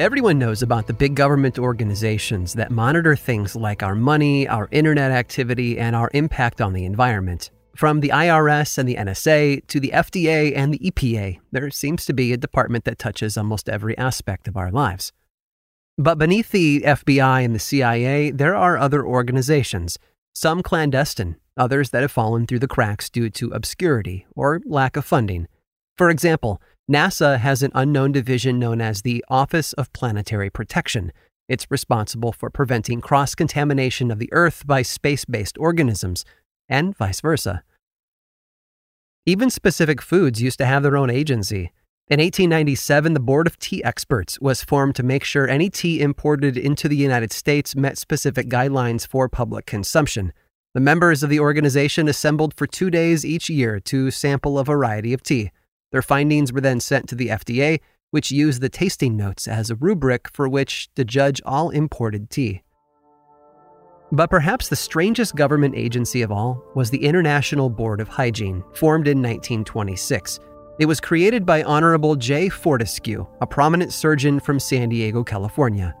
Everyone knows about the big government organizations that monitor things like our money, our internet activity, and our impact on the environment. From the IRS and the NSA to the FDA and the EPA, there seems to be a department that touches almost every aspect of our lives. But beneath the FBI and the CIA, there are other organizations, some clandestine, others that have fallen through the cracks due to obscurity or lack of funding. For example, NASA has an unknown division known as the Office of Planetary Protection. It's responsible for preventing cross contamination of the Earth by space based organisms, and vice versa. Even specific foods used to have their own agency. In 1897, the Board of Tea Experts was formed to make sure any tea imported into the United States met specific guidelines for public consumption. The members of the organization assembled for two days each year to sample a variety of tea. Their findings were then sent to the FDA, which used the tasting notes as a rubric for which to judge all imported tea. But perhaps the strangest government agency of all was the International Board of Hygiene, formed in 1926. It was created by Honorable J. Fortescue, a prominent surgeon from San Diego, California.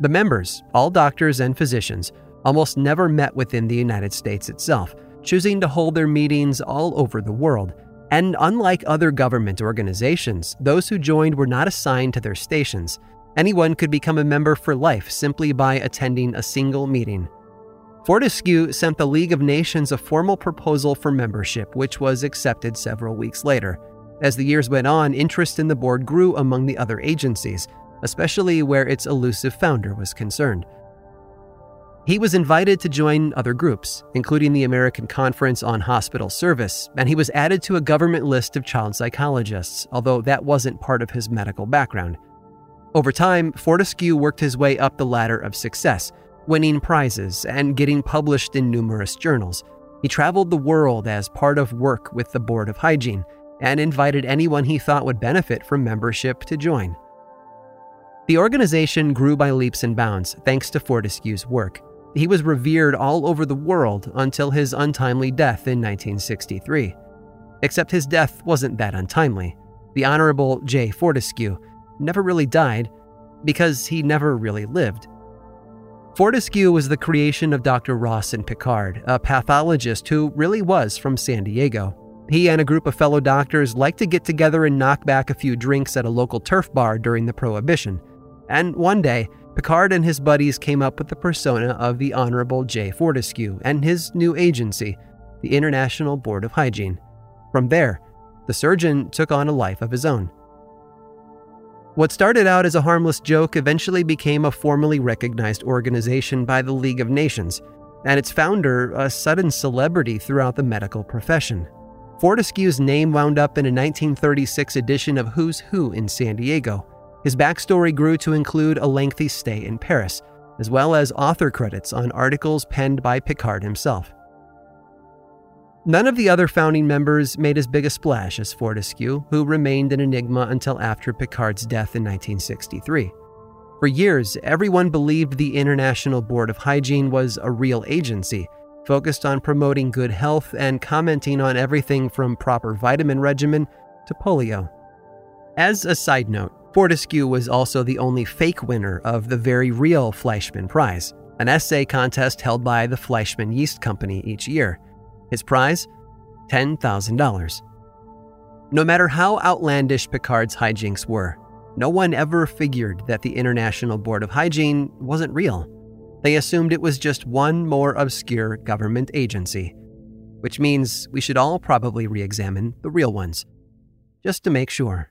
The members, all doctors and physicians, almost never met within the United States itself, choosing to hold their meetings all over the world and unlike other government organizations, those who joined were not assigned to their stations. Anyone could become a member for life simply by attending a single meeting. Fortescue sent the League of Nations a formal proposal for membership, which was accepted several weeks later. As the years went on, interest in the board grew among the other agencies, especially where its elusive founder was concerned. He was invited to join other groups, including the American Conference on Hospital Service, and he was added to a government list of child psychologists, although that wasn't part of his medical background. Over time, Fortescue worked his way up the ladder of success, winning prizes and getting published in numerous journals. He traveled the world as part of work with the Board of Hygiene and invited anyone he thought would benefit from membership to join. The organization grew by leaps and bounds thanks to Fortescue's work. He was revered all over the world until his untimely death in 1963. Except his death wasn't that untimely. The Honorable J. Fortescue never really died because he never really lived. Fortescue was the creation of Dr. Rawson Pickard, a pathologist who really was from San Diego. He and a group of fellow doctors liked to get together and knock back a few drinks at a local turf bar during the Prohibition. And one day, Pickard and his buddies came up with the persona of the Honorable J. Fortescue and his new agency, the International Board of Hygiene. From there, the surgeon took on a life of his own. What started out as a harmless joke eventually became a formally recognized organization by the League of Nations, and its founder a sudden celebrity throughout the medical profession. Fortescue's name wound up in a 1936 edition of Who's Who in San Diego, his backstory grew to include a lengthy stay in Paris, as well as author credits on articles penned by Pickard himself. None of the other founding members made as big a splash as Fortescue, who remained an enigma until after Pickard's death in 1963. For years, everyone believed the International Board of Hygiene was a real agency, focused on promoting good health and commenting on everything from proper vitamin regimen to polio. As a side note, Fortescue was also the only fake winner of the very real Fleischmann Prize, an essay contest held by the Fleischmann Yeast Company each year. His prize? $10,000. No matter how outlandish Pickard's hijinks were, no one ever figured that the International Board of Hygiene wasn't real. They assumed it was just one more obscure government agency, which means we should all probably re examine the real ones, just to make sure.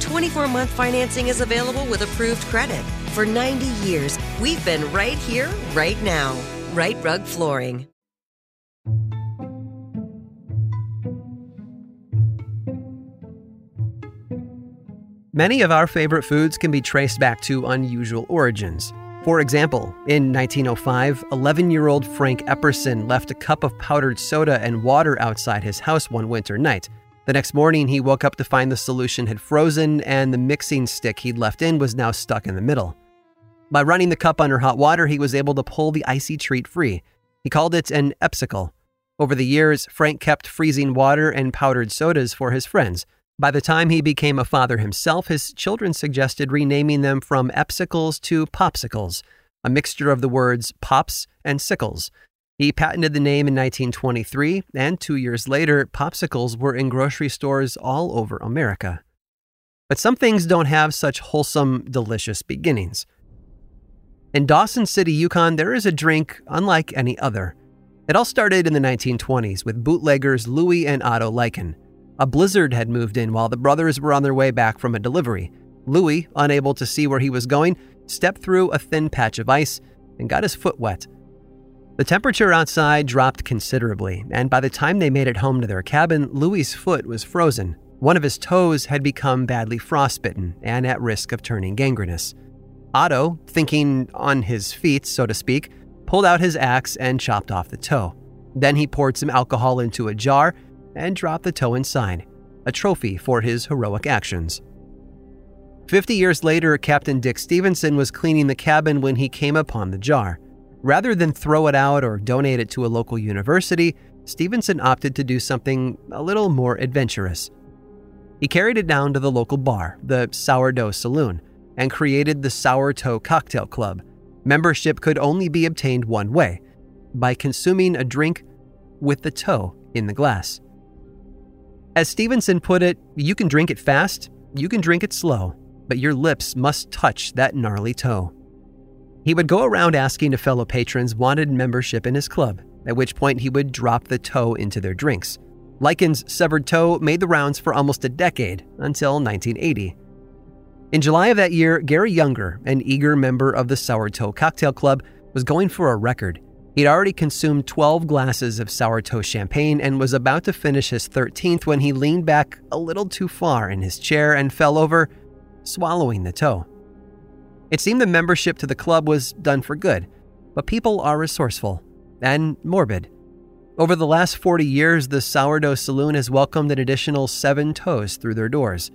24 month financing is available with approved credit. For 90 years, we've been right here, right now. Rite Rug Flooring. Many of our favorite foods can be traced back to unusual origins. For example, in 1905, 11 year old Frank Epperson left a cup of powdered soda and water outside his house one winter night. The next morning, he woke up to find the solution had frozen and the mixing stick he'd left in was now stuck in the middle. By running the cup under hot water, he was able to pull the icy treat free. He called it an Epsicle. Over the years, Frank kept freezing water and powdered sodas for his friends. By the time he became a father himself, his children suggested renaming them from Epsicles to Popsicles, a mixture of the words pops and sickles. He patented the name in 1923, and two years later, popsicles were in grocery stores all over America. But some things don't have such wholesome, delicious beginnings. In Dawson City, Yukon, there is a drink unlike any other. It all started in the 1920s with bootleggers Louis and Otto Liken. A blizzard had moved in while the brothers were on their way back from a delivery. Louis, unable to see where he was going, stepped through a thin patch of ice and got his foot wet. The temperature outside dropped considerably, and by the time they made it home to their cabin, Louis's foot was frozen. One of his toes had become badly frostbitten and at risk of turning gangrenous. Otto, thinking on his feet, so to speak, pulled out his axe and chopped off the toe. Then he poured some alcohol into a jar and dropped the toe inside, a trophy for his heroic actions. Fifty years later, Captain Dick Stevenson was cleaning the cabin when he came upon the jar. Rather than throw it out or donate it to a local university, Stevenson opted to do something a little more adventurous. He carried it down to the local bar, the Sourdough Saloon, and created the Sour Toe Cocktail Club. Membership could only be obtained one way by consuming a drink with the toe in the glass. As Stevenson put it, you can drink it fast, you can drink it slow, but your lips must touch that gnarly toe. He would go around asking if fellow patrons wanted membership in his club, at which point he would drop the toe into their drinks. Liken's severed toe made the rounds for almost a decade, until 1980. In July of that year, Gary Younger, an eager member of the Sour Toe Cocktail Club, was going for a record. He'd already consumed 12 glasses of sour toe champagne and was about to finish his 13th when he leaned back a little too far in his chair and fell over, swallowing the toe. It seemed the membership to the club was done for good, but people are resourceful and morbid. Over the last 40 years, the Sourdough Saloon has welcomed an additional seven toes through their doors.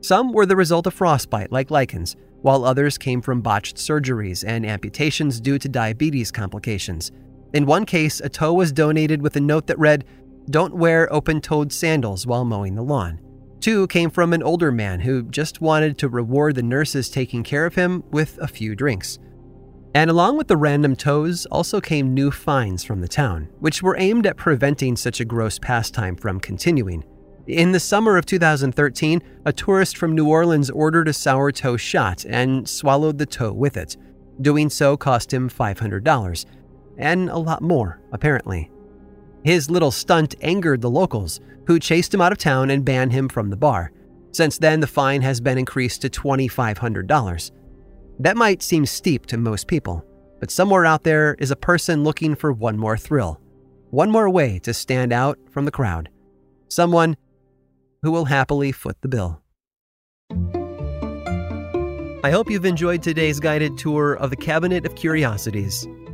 Some were the result of frostbite, like Liken's, while others came from botched surgeries and amputations due to diabetes complications. In one case, a toe was donated with a note that read, Don't wear open toed sandals while mowing the lawn. Two came from an older man who just wanted to reward the nurses taking care of him with a few drinks. And along with the random toes also came new fines from the town, which were aimed at preventing such a gross pastime from continuing. In the summer of 2013, a tourist from New Orleans ordered a sour toe shot and swallowed the toe with it. Doing so cost him $500, and a lot more, apparently. His little stunt angered the locals, who chased him out of town and banned him from the bar. Since then, the fine has been increased to $2,500. That might seem steep to most people, but somewhere out there is a person looking for one more thrill, one more way to stand out from the crowd. Someone who will happily foot the bill. I hope you've enjoyed today's guided tour of the Cabinet of Curiosities.